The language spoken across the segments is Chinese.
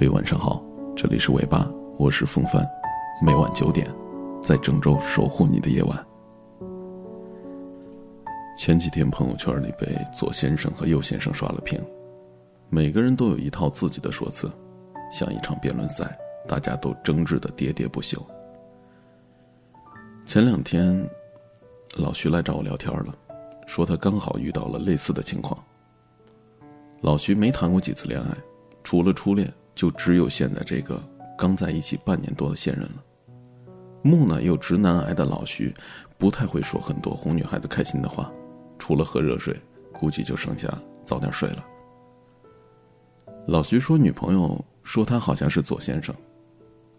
嘿，晚上好，这里是尾巴，我是风帆，每晚九点，在郑州守护你的夜晚。前几天朋友圈里被左先生和右先生刷了屏，每个人都有一套自己的说辞，像一场辩论赛，大家都争执的喋喋不休。前两天，老徐来找我聊天了，说他刚好遇到了类似的情况。老徐没谈过几次恋爱，除了初恋，就只有现在这个刚在一起半年多的现任了。木讷又直男癌的老徐，不太会说很多哄女孩子开心的话，除了喝热水，估计就剩下早点睡了。老徐说，女朋友说他好像是左先生，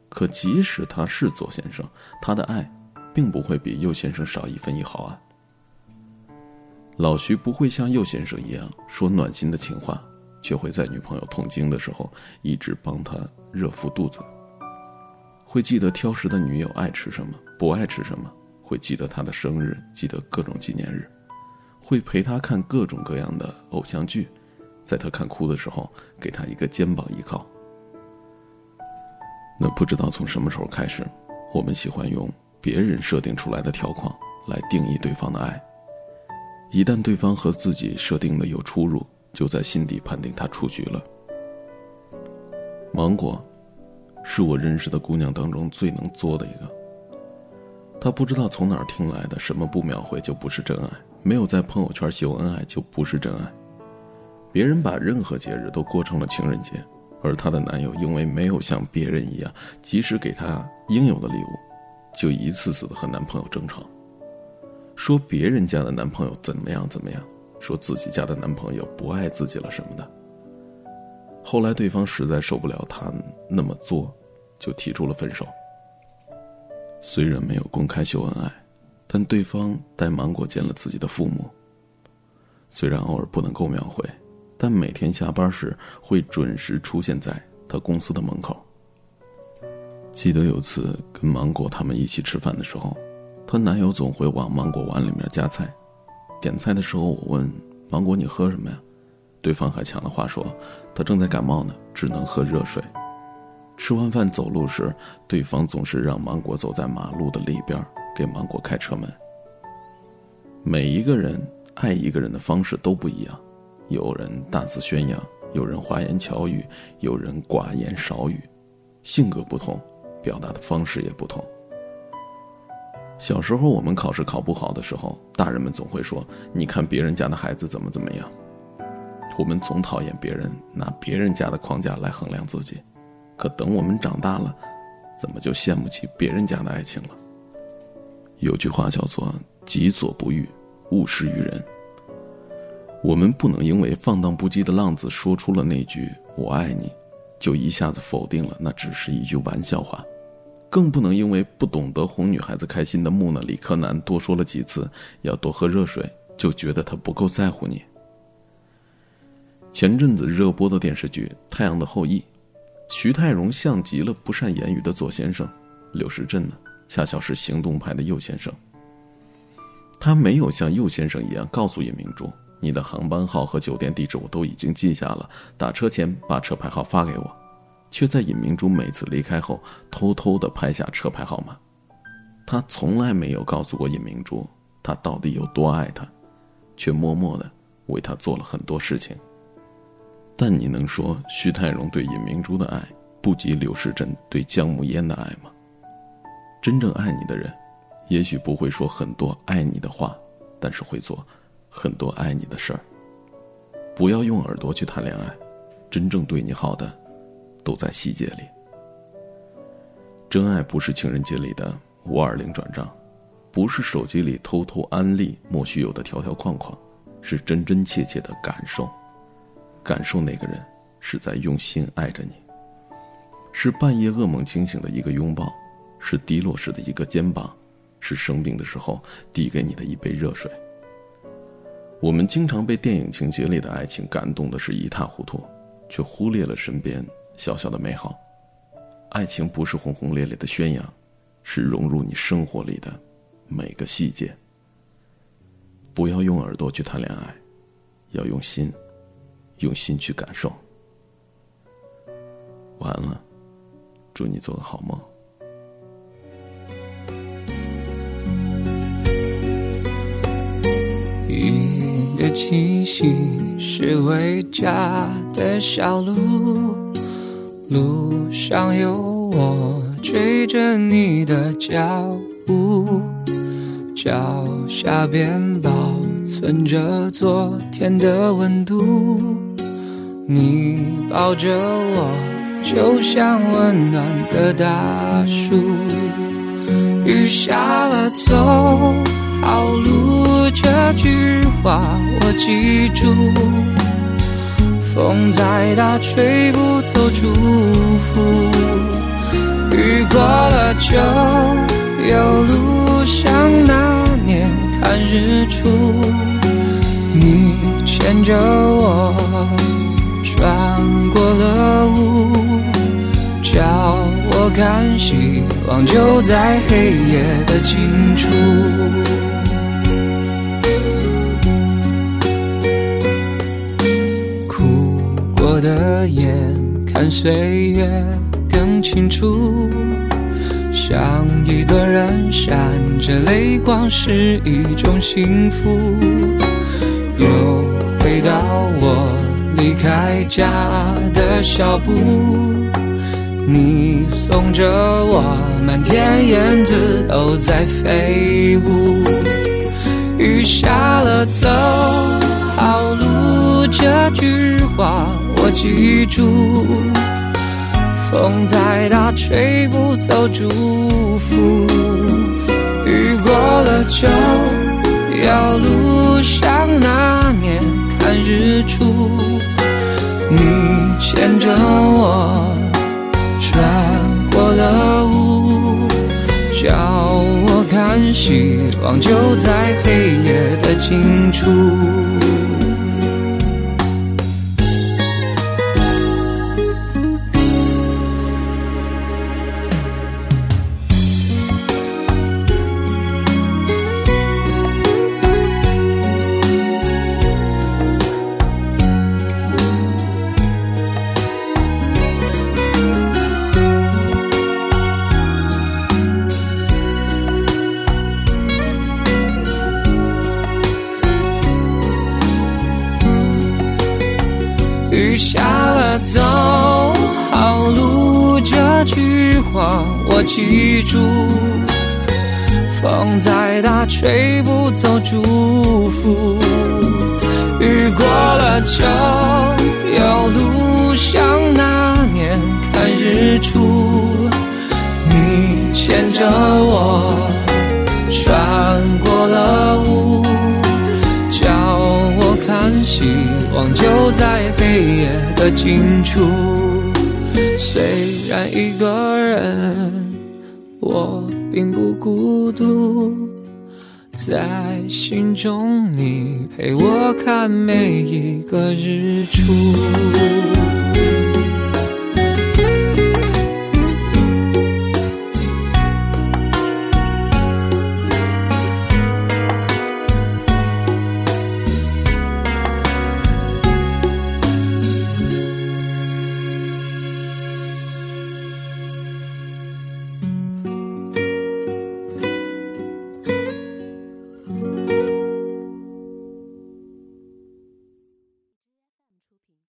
可即使他是左先生，他的爱，并不会比右先生少一分一毫啊。老徐不会像右先生一样说暖心的情话，却会在女朋友痛经的时候一直帮她热敷肚子。会记得挑食的女友爱吃什么，不爱吃什么，会记得她的生日，记得各种纪念日，会陪她看各种各样的偶像剧，在她看哭的时候给她一个肩膀依靠。那不知道从什么时候开始，我们喜欢用别人设定出来的条框来定义对方的爱。一旦对方和自己设定的有出入，就在心底判定他出局了。芒果，是我认识的姑娘当中最能作的一个。她不知道从哪儿听来的什么不秒回就不是真爱，没有在朋友圈秀恩爱就不是真爱。别人把任何节日都过成了情人节，而她的男友因为没有像别人一样及时给她应有的礼物，就一次次的和男朋友争吵。说别人家的男朋友怎么样怎么样，说自己家的男朋友不爱自己了什么的。后来对方实在受不了他那么做，就提出了分手。虽然没有公开秀恩爱，但对方带芒果见了自己的父母。虽然偶尔不能够秒回，但每天下班时会准时出现在他公司的门口。记得有次跟芒果他们一起吃饭的时候。她男友总会往芒果碗里面夹菜，点菜的时候我问芒果你喝什么呀？对方还抢了话说他正在感冒呢，只能喝热水。吃完饭走路时，对方总是让芒果走在马路的里边，给芒果开车门。每一个人爱一个人的方式都不一样，有人大肆宣扬，有人花言巧语，有人寡言少语，性格不同，表达的方式也不同。小时候，我们考试考不好的时候，大人们总会说：“你看别人家的孩子怎么怎么样。”我们总讨厌别人拿别人家的框架来衡量自己，可等我们长大了，怎么就羡慕起别人家的爱情了？有句话叫做“己所不欲，勿施于人”。我们不能因为放荡不羁的浪子说出了那句“我爱你”，就一下子否定了那只是一句玩笑话。更不能因为不懂得哄女孩子开心的木讷理科男多说了几次要多喝热水，就觉得他不够在乎你。前阵子热播的电视剧《太阳的后裔》，徐泰荣像极了不善言语的左先生，柳时镇呢，恰巧是行动派的右先生。他没有像右先生一样告诉叶明珠：“你的航班号和酒店地址我都已经记下了，打车前把车牌号发给我。”却在尹明珠每次离开后，偷偷的拍下车牌号码。他从来没有告诉过尹明珠，他到底有多爱她，却默默的为她做了很多事情。但你能说徐泰荣对尹明珠的爱不及刘世珍对姜暮烟的爱吗？真正爱你的人，也许不会说很多爱你的话，但是会做很多爱你的事儿。不要用耳朵去谈恋爱，真正对你好的。都在细节里。真爱不是情人节里的五二零转账，不是手机里偷偷安利莫须有的条条框框，是真真切切的感受，感受那个人是在用心爱着你。是半夜噩梦惊醒的一个拥抱，是低落时的一个肩膀，是生病的时候递给你的一杯热水。我们经常被电影情节里的爱情感动的是一塌糊涂，却忽略了身边。小小的美好，爱情不是轰轰烈烈的宣扬，是融入你生活里的每个细节。不要用耳朵去谈恋爱，要用心，用心去感受。晚安了，祝你做个好梦。雨的气息是回家的小路，路上有我追着你的脚步，脚下边保存着昨天的温度，你抱着我就像温暖的大树，雨下了走。好路这句话我记住，风再大吹不走祝福。雨过了就有路，像那年看日出。你牵着我穿过了雾，叫我看希望就在黑夜的尽处。的眼看岁月更清楚，想一个人闪着泪光是一种幸福。又回到我离开家的小步，你送着我，满天燕子都在飞舞。雨下了，走好路这句。记住，风再大吹不走祝福。雨过了就要路，像那年看日出。你牵着我穿过了雾，叫我看希望就在黑夜的尽处。雨下了，走好路这句话我记住。风再大吹不走祝福。雨过了就有路，像那年看日出。你牵着我光就在黑夜的尽处。虽然一个人，我并不孤独，在心中你陪我看每一个日出。